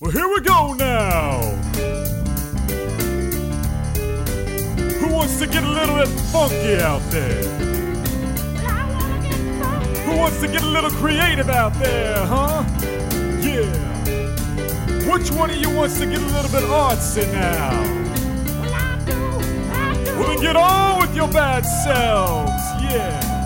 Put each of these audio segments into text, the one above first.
Well, here we go now. Who wants to get a little bit funky out there? Who wants to get a little creative out there, huh? Yeah. Which one of you wants to get a little bit artsy now? Well I do! Well, then get on with your bad selves, yeah.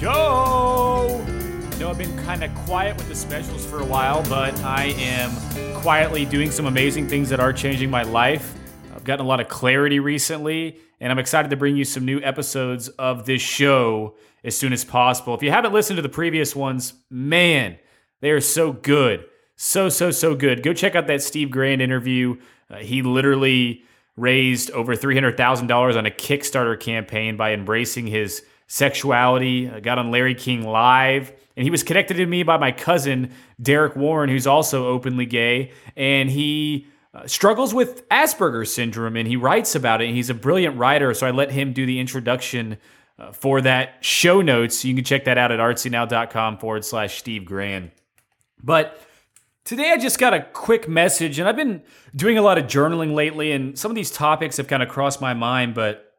Yo! I know I've been kind of quiet with the specials for a while, but I am quietly doing some amazing things that are changing my life. I've gotten a lot of clarity recently, and I'm excited to bring you some new episodes of this show as soon as possible. If you haven't listened to the previous ones, man, they are so good. So, so, so good. Go check out that Steve Grand interview. Uh, he literally raised over $300,000 on a Kickstarter campaign by embracing his sexuality. I got on Larry King Live, and he was connected to me by my cousin, Derek Warren, who's also openly gay. And he uh, struggles with Asperger's syndrome, and he writes about it. And he's a brilliant writer, so I let him do the introduction uh, for that show notes. You can check that out at artsynow.com forward slash Steve Grand. But today I just got a quick message, and I've been doing a lot of journaling lately, and some of these topics have kind of crossed my mind, but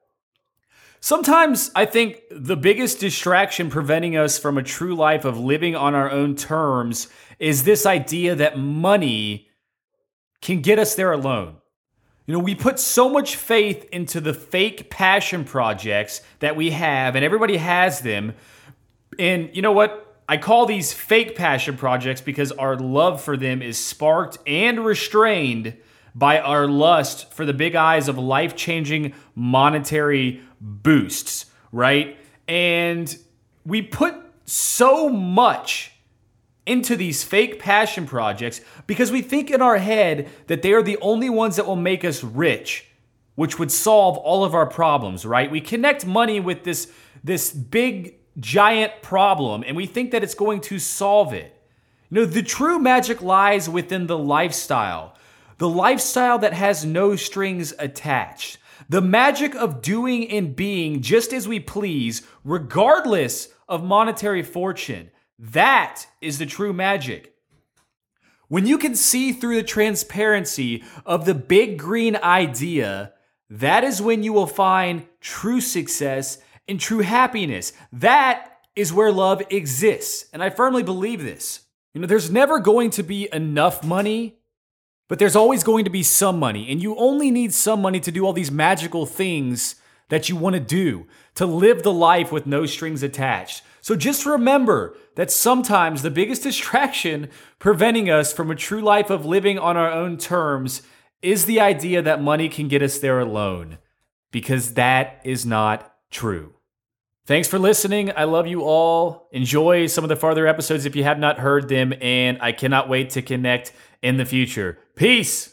Sometimes I think the biggest distraction preventing us from a true life of living on our own terms is this idea that money can get us there alone. You know, we put so much faith into the fake passion projects that we have, and everybody has them. And you know what? I call these fake passion projects because our love for them is sparked and restrained by our lust for the big eyes of life changing monetary boosts, right? And we put so much into these fake passion projects because we think in our head that they are the only ones that will make us rich, which would solve all of our problems, right? We connect money with this this big giant problem and we think that it's going to solve it. You know, the true magic lies within the lifestyle. The lifestyle that has no strings attached. The magic of doing and being just as we please, regardless of monetary fortune. That is the true magic. When you can see through the transparency of the big green idea, that is when you will find true success and true happiness. That is where love exists. And I firmly believe this. You know, there's never going to be enough money but there's always going to be some money, and you only need some money to do all these magical things that you want to do, to live the life with no strings attached. So just remember that sometimes the biggest distraction preventing us from a true life of living on our own terms is the idea that money can get us there alone, because that is not true. Thanks for listening. I love you all. Enjoy some of the farther episodes if you have not heard them, and I cannot wait to connect in the future. Peace.